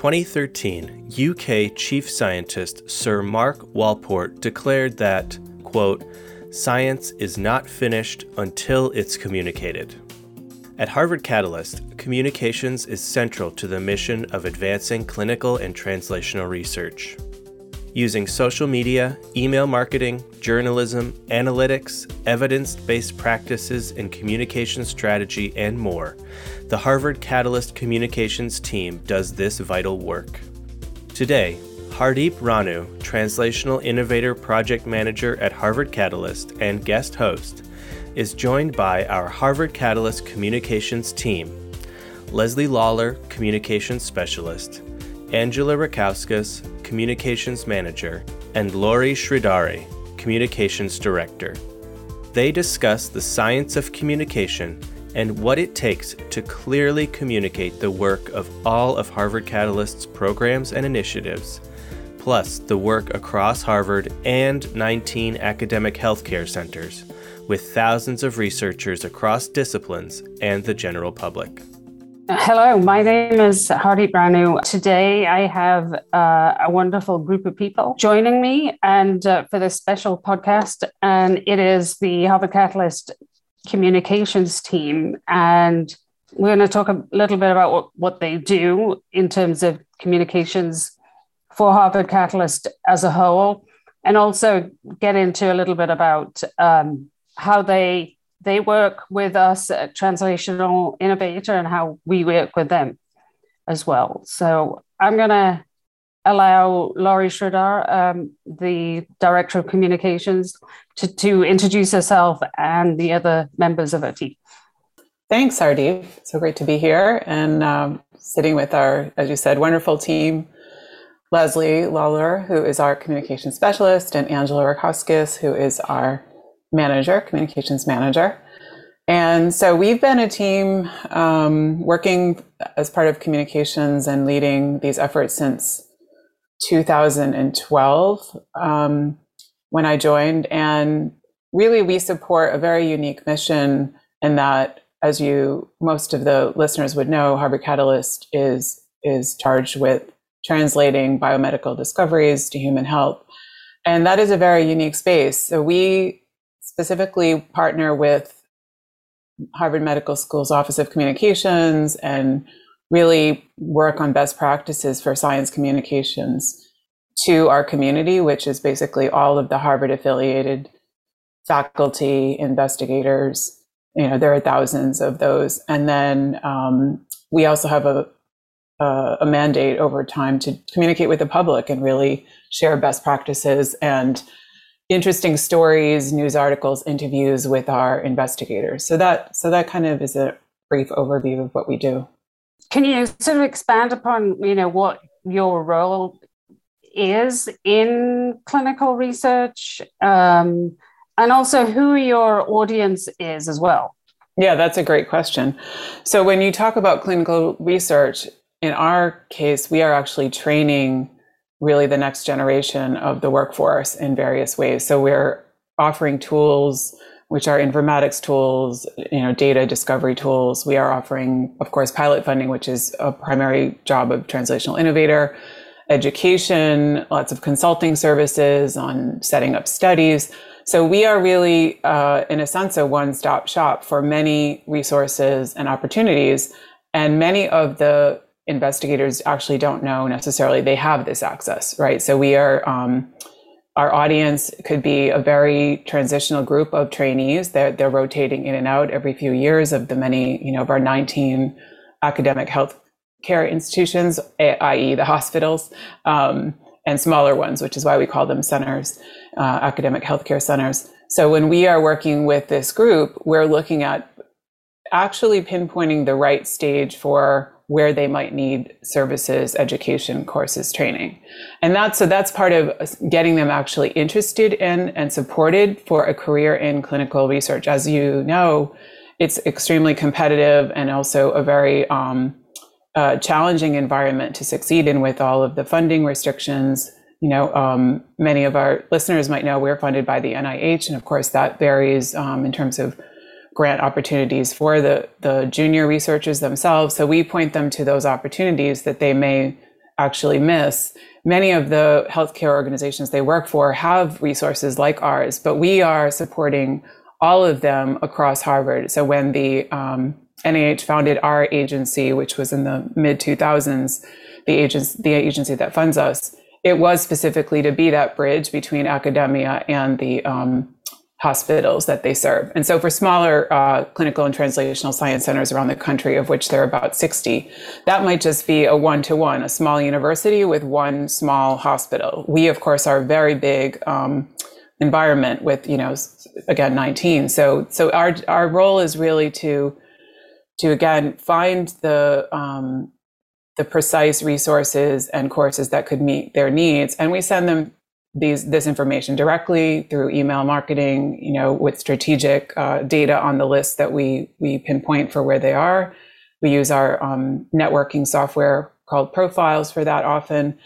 2013, UK chief scientist Sir Mark Walport declared that, quote, science is not finished until it's communicated. At Harvard Catalyst, communications is central to the mission of advancing clinical and translational research. Using social media, email marketing, journalism, analytics, evidence based practices, and communication strategy, and more, the Harvard Catalyst Communications team does this vital work. Today, Hardeep Ranu, Translational Innovator Project Manager at Harvard Catalyst and guest host, is joined by our Harvard Catalyst Communications team Leslie Lawler, Communications Specialist, Angela Rakauskas, Communications Manager, and Laurie Sridhari, Communications Director. They discuss the science of communication and what it takes to clearly communicate the work of all of Harvard Catalyst's programs and initiatives, plus the work across Harvard and 19 academic healthcare centers, with thousands of researchers across disciplines and the general public. Hello, my name is Hardeep Ranu. Today I have uh, a wonderful group of people joining me and uh, for this special podcast, and it is the Harvard Catalyst communications team. And we're going to talk a little bit about what, what they do in terms of communications for Harvard Catalyst as a whole, and also get into a little bit about um, how they they work with us at Translational Innovator and how we work with them as well. So I'm going to allow Laurie Sridhar, um, the Director of Communications, to, to introduce herself and the other members of our team. Thanks, Hardeep. So great to be here and um, sitting with our, as you said, wonderful team. Leslie Lawler, who is our communication specialist, and Angela Rakauskas, who is our manager, communications manager. And so we've been a team um, working as part of communications and leading these efforts since 2012 um, when I joined. And really, we support a very unique mission in that, as you most of the listeners would know, Harvard Catalyst is is charged with translating biomedical discoveries to human health, and that is a very unique space. So we specifically partner with Harvard Medical School's Office of Communications and really work on best practices for science communications to our community, which is basically all of the Harvard affiliated faculty, investigators. You know, there are thousands of those. And then um, we also have a, a, a mandate over time to communicate with the public and really share best practices and interesting stories, news articles, interviews with our investigators. So that so that kind of is a brief overview of what we do. Can you sort of expand upon, you know, what your role is in clinical research, um, and also who your audience is as well? Yeah, that's a great question. So when you talk about clinical research, in our case, we are actually training really the next generation of the workforce in various ways. So we're offering tools which are informatics tools, you know, data discovery tools. We are offering, of course, pilot funding, which is a primary job of Translational Innovator, education, lots of consulting services on setting up studies. So we are really, uh, in a sense, a one-stop shop for many resources and opportunities. And many of the investigators actually don't know necessarily they have this access, right? So we are um, our audience could be a very transitional group of trainees. They're, they're rotating in and out every few years of the many, you know, of our 19 academic health care institutions, i.e., the hospitals, um, and smaller ones, which is why we call them centers, uh, academic healthcare centers. So when we are working with this group, we're looking at actually pinpointing the right stage for where they might need services, education, courses, training. And that's so that's part of getting them actually interested in and supported for a career in clinical research. As you know, it's extremely competitive and also a very um, uh, challenging environment to succeed in with all of the funding restrictions. You know, um, many of our listeners might know we're funded by the NIH, and of course that varies um, in terms of grant opportunities for the, the junior researchers themselves. So we point them to those opportunities that they may actually miss. Many of the healthcare organizations they work for have resources like ours, but we are supporting all of them across Harvard. So when the um, NIH founded our agency, which was in the mid 2000s, the agency, the agency that funds us, it was specifically to be that bridge between academia and the um, hospitals that they serve. And so for smaller uh, clinical and translational science centers around the country, of which there are about 60, that might just be a one to one, a small university with one small hospital. We, of course, are very big um, environment with, you know, again, 19. So, so our, our role is really to, to again, find the, um, the precise resources and courses that could meet their needs. And we send them these this information directly through email marketing you know with strategic uh, data on the list that we we pinpoint for where they are. We use our um, networking software called profiles for that often.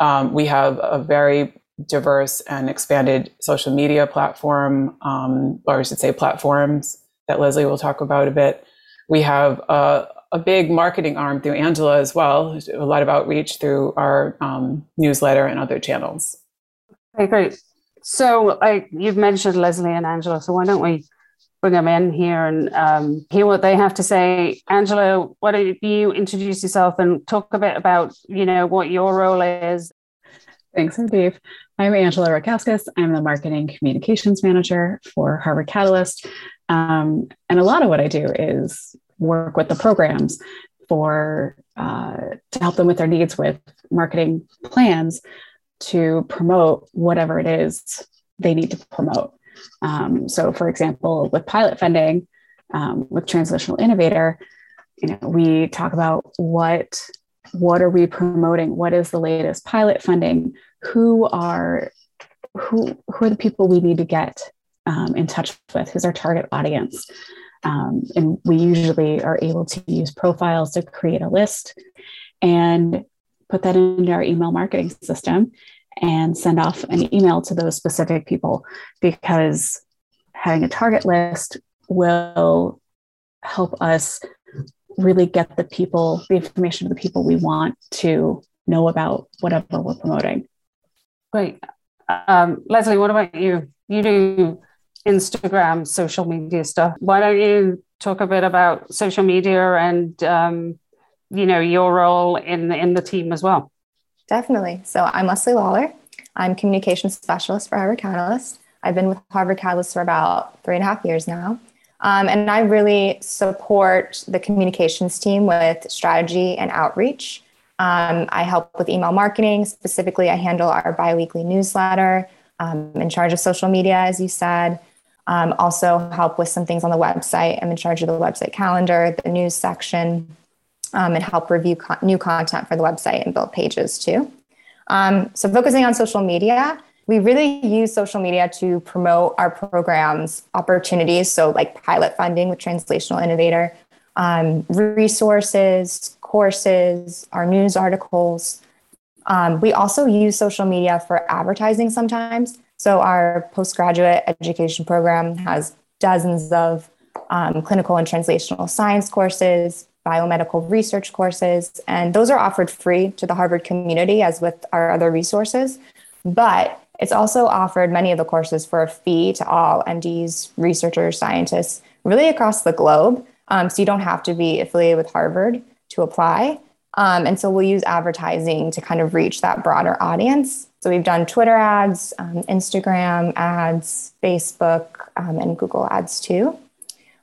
Um, we have a very diverse and expanded social media platform um, or i should say platforms that leslie will talk about a bit. We have a, a big marketing arm through angela as well a lot of outreach through our um, newsletter and other channels Okay, great. So, like you've mentioned Leslie and Angela, so why don't we bring them in here and um, hear what they have to say? Angela, why don't you introduce yourself and talk a bit about, you know, what your role is? Thanks, Dave. I'm Angela Rakauskas. I'm the marketing communications manager for Harvard Catalyst. Um, and a lot of what I do is work with the programs for uh, to help them with their needs with marketing plans to promote whatever it is they need to promote. Um, so, for example, with pilot funding, um, with Translational Innovator, you know, we talk about what what are we promoting? What is the latest pilot funding? Who are who who are the people we need to get um, in touch with? Who's our target audience? Um, and we usually are able to use profiles to create a list and put that into our email marketing system and send off an email to those specific people because having a target list will help us really get the people the information to the people we want to know about whatever we're promoting. Great. Um, leslie what about you? You do instagram social media stuff. Why don't you talk a bit about social media and um, you know your role in in the team as well. Definitely. So i'm leslie lawler. I'm communications specialist for harvard catalyst. I've been with harvard catalyst for about three and a half years now. Um, and i really support the communications team with strategy and outreach. Um, i help with email marketing. Specifically i handle our biweekly newsletter um, in charge of social media as you said. Um, also help with some things on the website. I'm in charge of the website calendar the news section um, and help review new content for the website and build pages too. Um, so, focusing on social media, we really use social media to promote our programs opportunities. So, like pilot funding with Translational Innovator, um, resources, courses, our news articles. Um, we also use social media for advertising sometimes. So, our postgraduate education program has dozens of um, clinical and translational science courses, biomedical research courses, and those are offered free to the Harvard community, as with our other resources. But it's also offered many of the courses for a fee to all MDs, researchers, scientists, really across the globe. Um, so you don't have to be affiliated with Harvard to apply. Um, and so we'll use advertising to kind of reach that broader audience. So we've done Twitter ads, um, Instagram ads, Facebook, um, and Google ads too.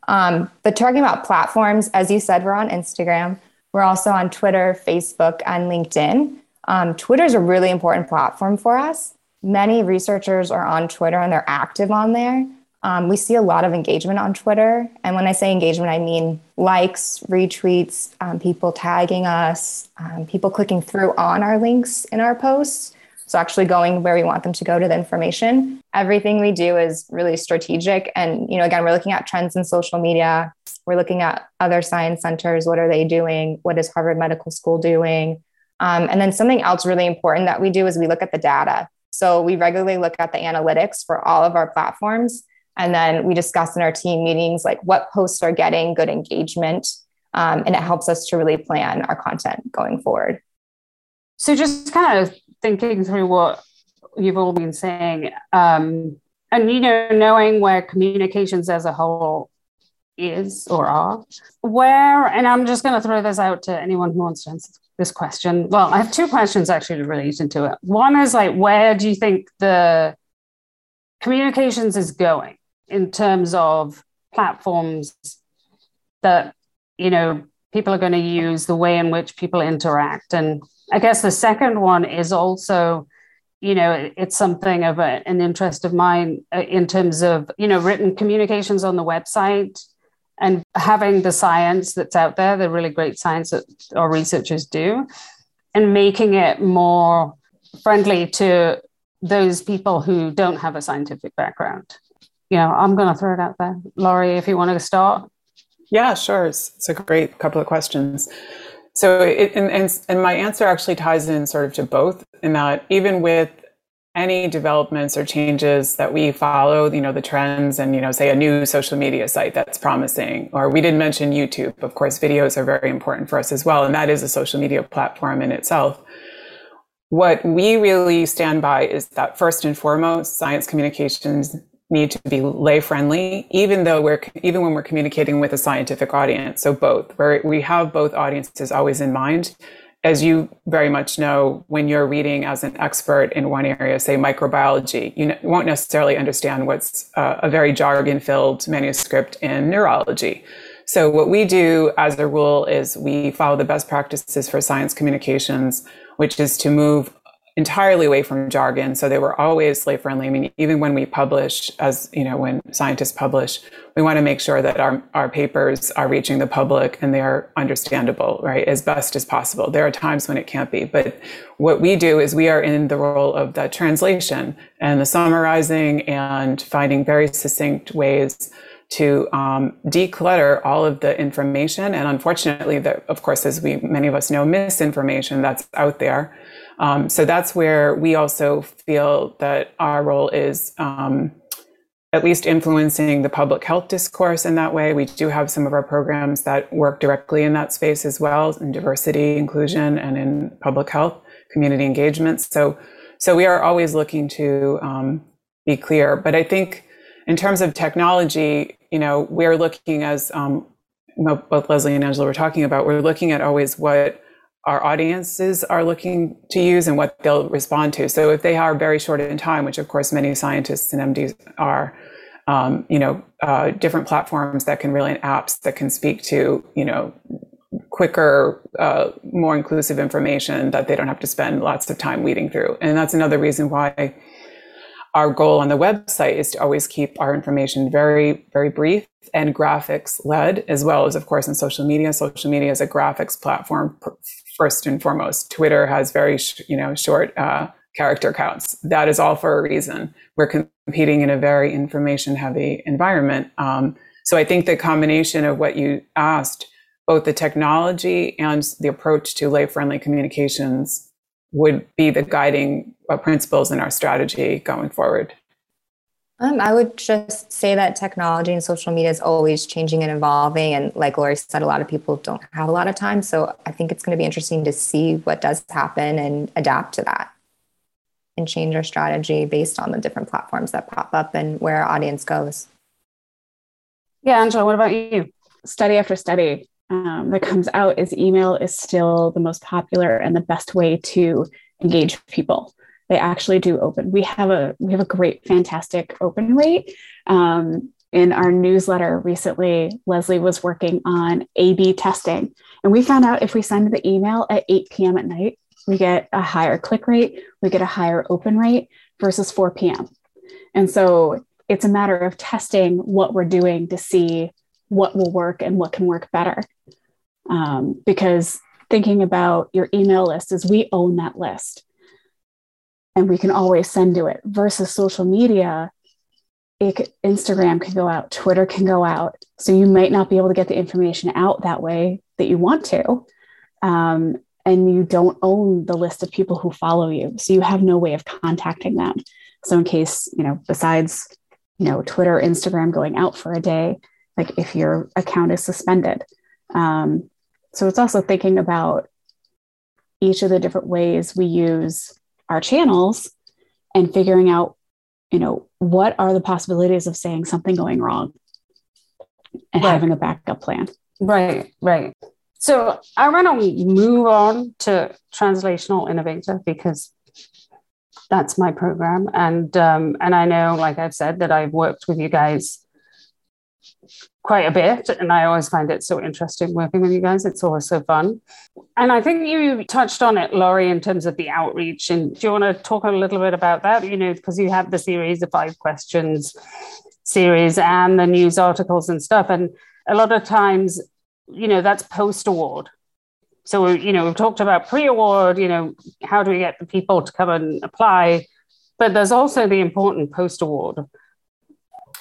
Um, but talking about platforms, as you said, we're on Instagram. We're also on Twitter, Facebook, and LinkedIn. Um, Twitter is a really important platform for us. Many researchers are on Twitter and they're active on there. Um, we see a lot of engagement on Twitter. And when I say engagement, I mean likes, retweets, um, people tagging us, um, people clicking through on our links in our posts. So, actually going where we want them to go to the information. Everything we do is really strategic. And, you know, again, we're looking at trends in social media. We're looking at other science centers. What are they doing? What is Harvard Medical School doing? Um, and then something else really important that we do is we look at the data. So, we regularly look at the analytics for all of our platforms and then we discuss in our team meetings like what posts are getting good engagement. Um, and it helps us to really plan our content going forward. So, just kind of thinking through what you've all been saying, um, and you know, knowing where communications as a whole is or are, where, and I'm just going to throw this out to anyone who wants to answer this question. Well, I have two questions actually related to it. One is like, where do you think the communications is going? in terms of platforms that you know people are going to use the way in which people interact and i guess the second one is also you know it's something of a, an interest of mine uh, in terms of you know written communications on the website and having the science that's out there the really great science that our researchers do and making it more friendly to those people who don't have a scientific background you know, I'm going to throw it out there. Laurie, if you want to start. Yeah, sure. It's, it's a great couple of questions. So, it, and, and, and my answer actually ties in sort of to both, in that even with any developments or changes that we follow, you know, the trends and, you know, say a new social media site that's promising, or we didn't mention YouTube. Of course, videos are very important for us as well. And that is a social media platform in itself. What we really stand by is that first and foremost, science communications need to be lay friendly even though we're even when we're communicating with a scientific audience. So both where we have both audiences always in mind. As you very much know when you're reading as an expert in one area say microbiology you won't necessarily understand what's uh, a very jargon filled manuscript in neurology. So what we do as a rule is we follow the best practices for science communications which is to move entirely away from jargon. So they were always lay friendly. I mean, even when we publish, as you know, when scientists publish, we want to make sure that our, our papers are reaching the public and they are understandable, right, as best as possible. There are times when it can't be, but what we do is we are in the role of the translation and the summarizing and finding very succinct ways to um, declutter all of the information and unfortunately that of course as we many of us know misinformation that's out there um, so that's where we also feel that our role is um, at least influencing the public health discourse in that way. We do have some of our programs that work directly in that space as well, in diversity, inclusion, and in public health, community engagement. So, so we are always looking to um, be clear. But I think in terms of technology, you know, we're looking as um, both Leslie and Angela were talking about, we're looking at always what our audiences are looking to use and what they'll respond to. So if they are very short in time, which of course many scientists and MDs are, um, you know, uh, different platforms that can really apps that can speak to, you know, quicker, uh, more inclusive information that they don't have to spend lots of time weeding through. And that's another reason why our goal on the website is to always keep our information very, very brief and graphics led, as well as, of course, in social media. Social media is a graphics platform first and foremost. Twitter has very, sh- you know, short uh, character counts. That is all for a reason. We're competing in a very information heavy environment. Um, so I think the combination of what you asked, both the technology and the approach to lay friendly communications would be the guiding uh, principles in our strategy going forward. Um, I would just say that technology and social media is always changing and evolving. And like Laurie said, a lot of people don't have a lot of time. So I think it's going to be interesting to see what does happen and adapt to that and change our strategy based on the different platforms that pop up and where our audience goes. Yeah, Angela, what about you? Study after study um, that comes out is email is still the most popular and the best way to engage people they actually do open. We have a we have a great, fantastic open rate. Um, in our newsletter recently, Leslie was working on A/B testing, and we found out if we send the email at 8 p.m. at night, we get a higher click rate, we get a higher open rate versus 4 p.m. And so it's a matter of testing what we're doing to see what will work and what can work better. Um, because thinking about your email list is we own that list and we can always send to it versus social media Instagram can go out, Twitter can go out. So you might not be able to get the information out that way that you want to. Um, and you don't own the list of people who follow you. So you have no way of contacting them. So in case, you know, besides, you know, Twitter, Instagram going out for a day, like if your account is suspended. Um, so it's also thinking about each of the different ways we use our channels and figuring out you know, what are the possibilities of saying something going wrong and right. having a backup plan? Right, right. So I want to move on to Translational Innovator because that's my program, and um, and I know, like I've said, that I've worked with you guys quite a bit. And I always find it so interesting working with you guys. It's always so fun. And I think you touched on it, Laurie, in terms of the outreach. And do you want to talk a little bit about that? You know, because you have the series of five questions series and the news articles and stuff. And a lot of times, you know, that's post award. So, you know, we've talked about pre award, you know, how do we get the people to come and apply? But there's also the important post award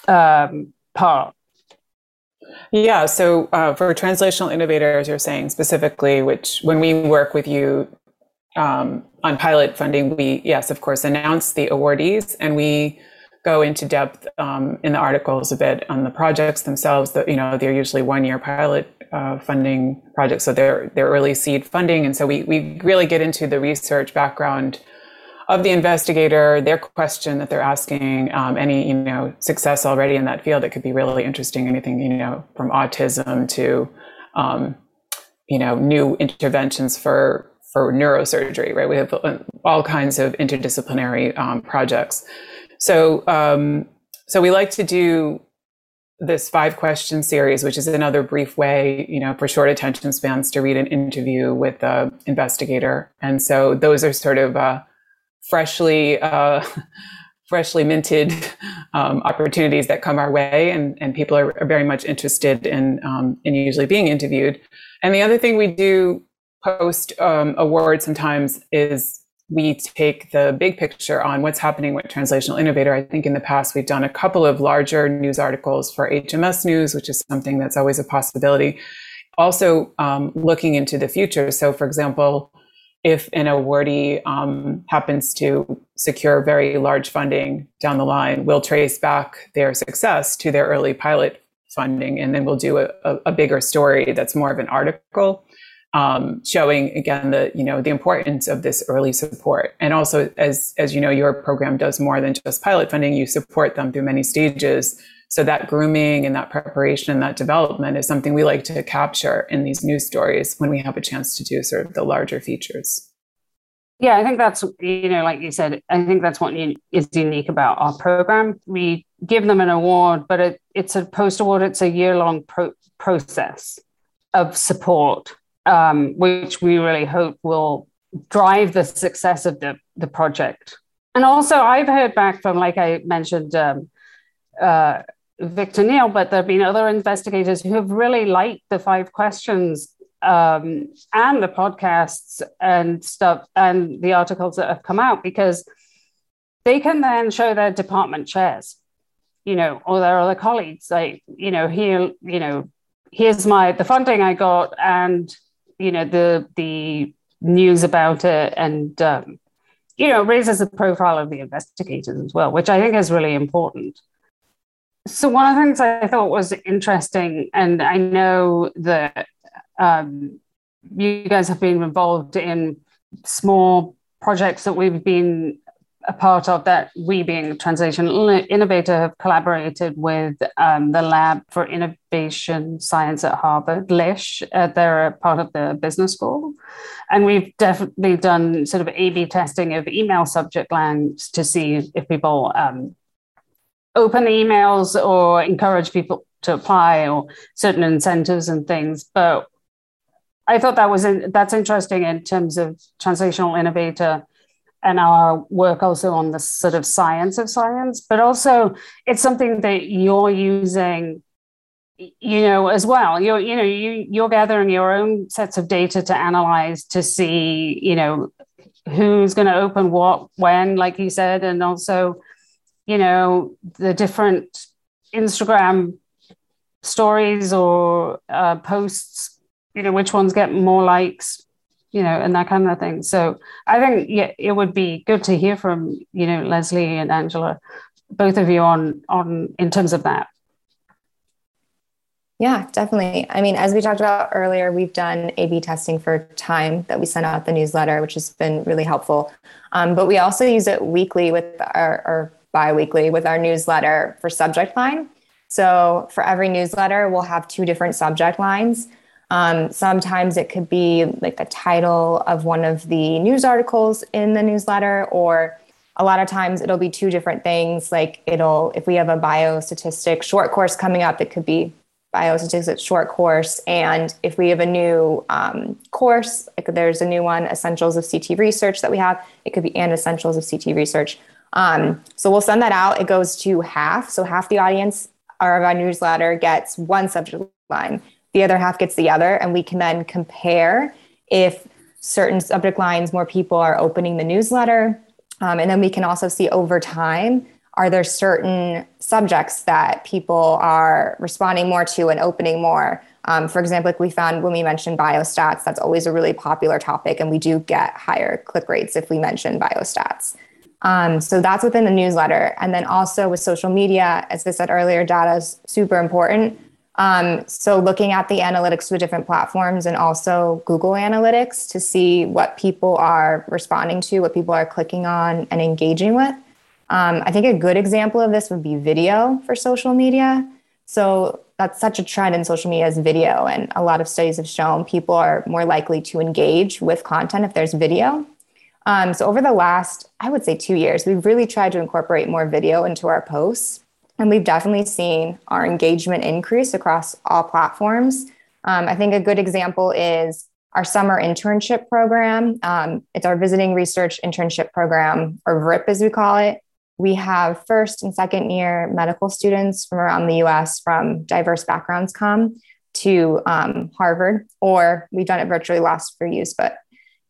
um, part yeah. So uh, for translational innovators, you're saying specifically, which when we work with you um, on pilot funding, we, yes, of course, announce the awardees and we go into depth um, in the articles a bit on the projects themselves. That you know, they're usually one year pilot uh, funding projects. So they're, they're early seed funding. And so we, we really get into the research background of the investigator, their question that they're asking, um, any you know success already in that field, it could be really interesting. Anything you know from autism to um, you know new interventions for for neurosurgery, right? We have uh, all kinds of interdisciplinary um, projects. So um, so we like to do this five question series, which is another brief way, you know, for short attention spans to read an interview with the investigator. And so those are sort of uh, freshly uh, freshly minted um, opportunities that come our way, and, and people are, are very much interested in um, in usually being interviewed. And the other thing we do post um, award sometimes is we take the big picture on what's happening with Translational Innovator. I think in the past we've done a couple of larger news articles for HMS News, which is something that's always a possibility. Also, um, looking into the future. So, for example, if an awardee um, happens to secure very large funding down the line, we'll trace back their success to their early pilot funding, and then we'll do a, a, bigger story that's more of an article, um, showing again the you know the importance of this early support, and also as as you know, your program does more than just pilot funding. You support them through many stages so that grooming and that preparation and that development is something we like to capture in these news stories when we have a chance to do sort of the larger features. Yeah, I think that's, you know, like you said, I think that's what is unique about our program. We give them an award, but it, it's a post award, it's a year long pro- process of support, um, which we really hope will drive the success of the, the project. And also, I've heard back from, like I mentioned, um, uh, Victor Neal, but there have been other investigators who have really liked the five questions um, and the podcasts and stuff and the articles that have come out because they can then show their department chairs, you know, or their other colleagues, like, you know, here, you know, here's my the funding I got and you know the the news about it and um, you know raises the profile of the investigators as well, which I think is really important. So one of the things I thought was interesting, and I know that um, you guys have been involved in small projects that we've been a part of that we being translation innovator have collaborated with um, the lab for innovation science at harvard lish uh, they're a part of the business school. And we've definitely done sort of a b testing of email subject lines to see if people um, open the emails or encourage people to apply or certain incentives and things. But I thought that was in, that's interesting in terms of translational innovator and our work also on the sort of science of science, but also it's something that you're using you know as well you're you know you you're gathering your own sets of data to analyze to see you know who's going to open what when like you said and also you know the different instagram stories or uh, posts you know which ones get more likes you know and that kind of thing so i think yeah it would be good to hear from you know leslie and angela both of you on on in terms of that yeah, definitely. I mean, as we talked about earlier, we've done A B testing for time that we send out the newsletter, which has been really helpful. Um, but we also use it weekly with our, or bi weekly with our newsletter for subject line. So for every newsletter, we'll have two different subject lines. Um, sometimes it could be like the title of one of the news articles in the newsletter, or a lot of times it'll be two different things. Like it'll, if we have a biostatistic short course coming up, it could be biostatistics short course. And if we have a new um, course, like there's a new one, Essentials of CT Research that we have, it could be and Essentials of CT Research. Um, so we'll send that out. It goes to half. So half the audience of our newsletter gets one subject line, the other half gets the other. And we can then compare if certain subject lines, more people are opening the newsletter. Um, and then we can also see over time are there certain subjects that people are responding more to and opening more? Um, for example, like we found when we mentioned biostats, that's always a really popular topic, and we do get higher click rates if we mention biostats. Um, so that's within the newsletter. And then also with social media, as I said earlier, data is super important. Um, so looking at the analytics for different platforms and also Google Analytics to see what people are responding to, what people are clicking on and engaging with. Um, I think a good example of this would be video for social media. So that's such a trend in social media is video. And a lot of studies have shown people are more likely to engage with content if there's video. Um, so over the last, I would say two years, we've really tried to incorporate more video into our posts. And we've definitely seen our engagement increase across all platforms. Um, I think a good example is our summer internship program. Um, it's our visiting research internship program, or VRIP as we call it we have first and second year medical students from around the US from diverse backgrounds come to um, Harvard, or we've done it virtually last for use, but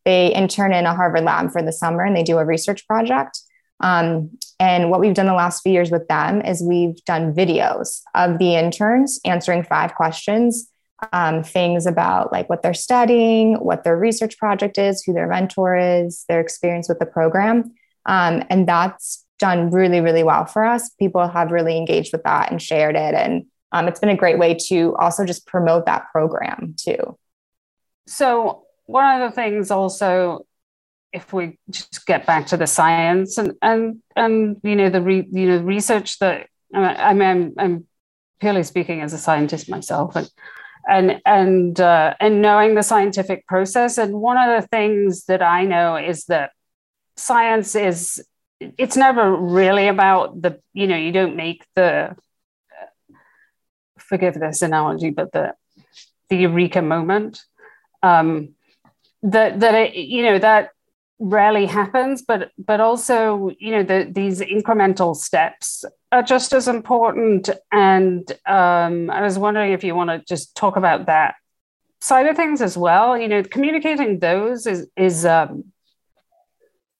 they intern in a Harvard lab for the summer and they do a research project. Um, and what we've done the last few years with them is we've done videos of the interns answering five questions, um, things about like what they're studying, what their research project is, who their mentor is, their experience with the program. Um, and that's done really, really well for us. People have really engaged with that and shared it. And um, it's been a great way to also just promote that program too. So, one of the things also, if we just get back to the science and and and you know the re, you know research that I mean I'm, I'm purely speaking as a scientist myself and and and uh, and knowing the scientific process. And one of the things that I know is that science is it's never really about the you know you don't make the forgive this analogy but the the eureka moment. Um that that it, you know that rarely happens but but also you know the, these incremental steps are just as important and um i was wondering if you want to just talk about that side of things as well you know communicating those is is um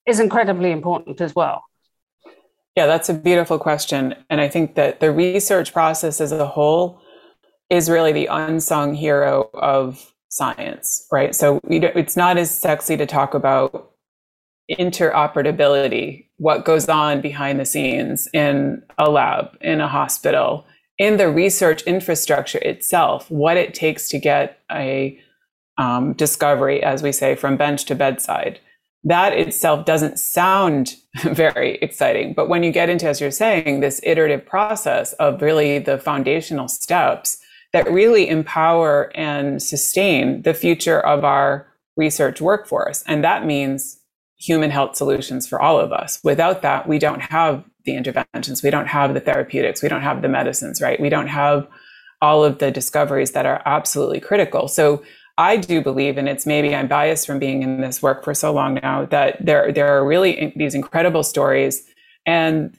is incredibly important as well. Yeah, that's a beautiful question. And I think that the research process as a whole is really the unsung hero of science, right? So it's not as sexy to talk about interoperability, what goes on behind the scenes in a lab, in a hospital, in the research infrastructure itself, what it takes to get a um, discovery, as we say, from bench to bedside that itself doesn't sound very exciting. But when you get into, as you're saying, this iterative process of really the foundational steps that really empower and sustain the future of our research workforce. And that means human health solutions for all of us. Without that, we don't have the interventions, we don't have the therapeutics, we don't have the medicines, right? We don't have all of the discoveries that are absolutely critical. So I do believe, and it's maybe I'm biased from being in this work for so long now, that there there are really these incredible stories, and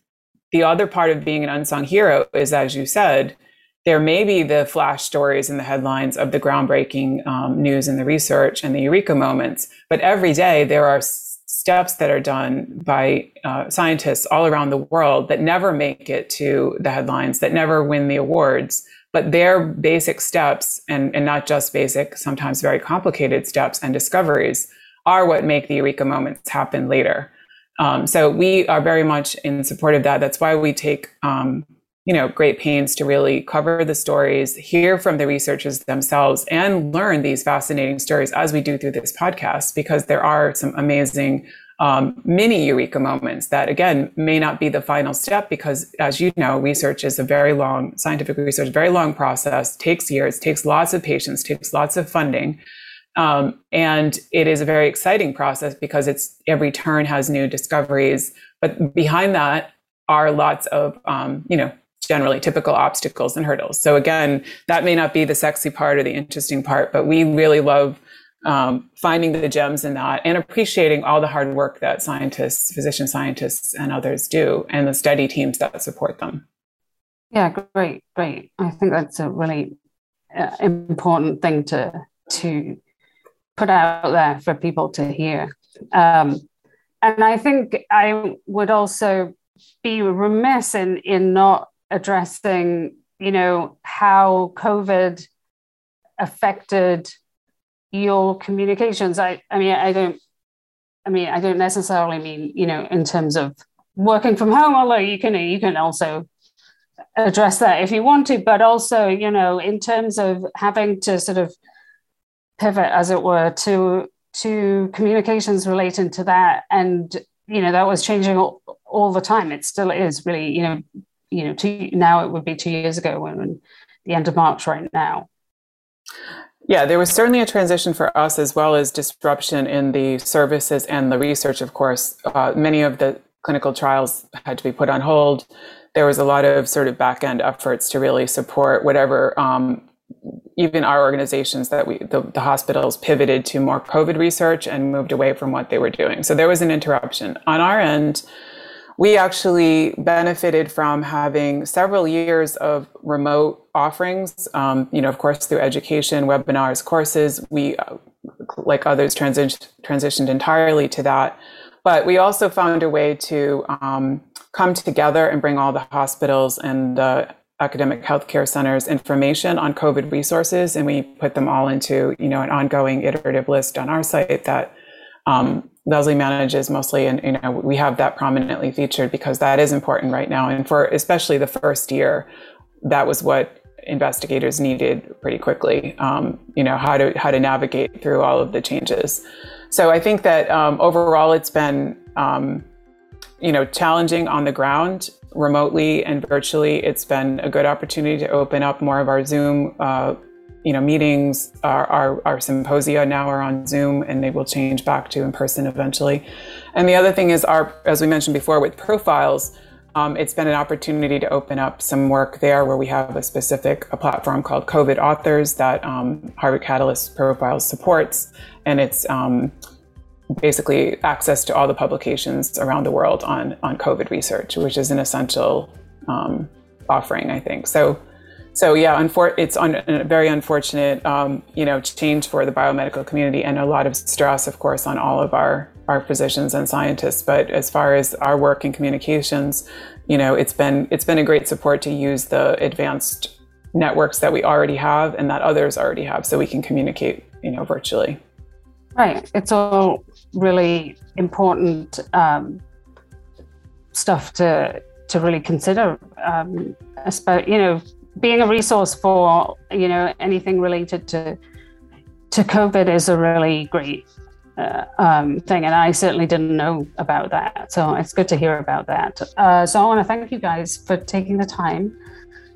the other part of being an unsung hero is, as you said, there may be the flash stories and the headlines of the groundbreaking um, news and the research and the eureka moments, but every day there are steps that are done by uh, scientists all around the world that never make it to the headlines, that never win the awards. But their basic steps, and, and not just basic, sometimes very complicated steps and discoveries, are what make the eureka moments happen later. Um, so we are very much in support of that. That's why we take um, you know great pains to really cover the stories hear from the researchers themselves and learn these fascinating stories as we do through this podcast because there are some amazing um, mini eureka moments that again may not be the final step because as you know research is a very long scientific research very long process takes years takes lots of patience takes lots of funding. Um, and it is a very exciting process because it's every turn has new discoveries but behind that are lots of um, you know generally typical obstacles and hurdles. So again, that may not be the sexy part or the interesting part, but we really love um, finding the gems in that and appreciating all the hard work that scientists, physician scientists, and others do, and the study teams that support them. Yeah, great, great. I think that's a really uh, important thing to to put out there for people to hear. Um, and I think I would also be remiss in in not addressing, you know, how COVID affected your communications. I, I mean, I don't, I mean, I don't necessarily mean, you know, in terms of working from home, although you can, you can also address that if you want to, but also, you know, in terms of having to sort of pivot, as it were, to to communications relating to that, and you know, that was changing all, all the time. It still is really, you know, you know, two, now it would be two years ago when, the end of March right now. Yeah, there was certainly a transition for us as well as disruption in the services and the research, of course. Uh, many of the clinical trials had to be put on hold. There was a lot of sort of back end efforts to really support whatever, um, even our organizations that we, the, the hospitals pivoted to more COVID research and moved away from what they were doing. So there was an interruption. On our end, we actually benefited from having several years of remote offerings. Um, you know, of course, through education, webinars, courses. We, uh, like others, transi- transitioned entirely to that. But we also found a way to um, come together and bring all the hospitals and the academic healthcare centers information on COVID resources, and we put them all into you know an ongoing iterative list on our site that um, Leslie manages mostly, and you know we have that prominently featured because that is important right now, and for especially the first year, that was what investigators needed pretty quickly. Um, you know how to how to navigate through all of the changes. So I think that um, overall it's been um, you know challenging on the ground remotely and virtually. It's been a good opportunity to open up more of our Zoom uh, you know, meetings, our, our, our, symposia now are on Zoom and they will change back to in person eventually. And the other thing is our, as we mentioned before with profiles, um, it's been an opportunity to open up some work there where we have a specific a platform called COVID Authors that um, Harvard Catalyst Profiles supports. And it's um, basically access to all the publications around the world on, on COVID research, which is an essential um, offering, I think. So so yeah, unfor- it's un- a very unfortunate, um, you know, change for the biomedical community and a lot of stress, of course, on all of our our physicians and scientists. But as far as our work in communications, you know, it's been it's been a great support to use the advanced networks that we already have and that others already have, so we can communicate, you know, virtually. Right. It's all really important um, stuff to to really consider. Um, you know being a resource for you know anything related to to COVID is a really great uh, um, thing, and I certainly didn't know about that. So it's good to hear about that. Uh, so I want to thank you guys for taking the time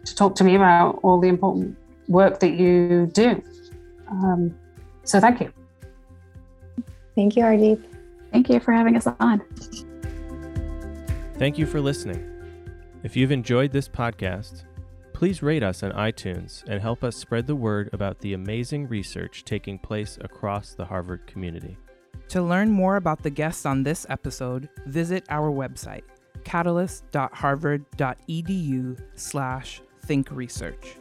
to talk to me about all the important work that you do. Um, so thank you. Thank you, Hardeep. Thank you for having us on. Thank you for listening. If you've enjoyed this podcast, Please rate us on iTunes and help us spread the word about the amazing research taking place across the Harvard community. To learn more about the guests on this episode, visit our website, catalyst.harvard.edu slash thinkresearch.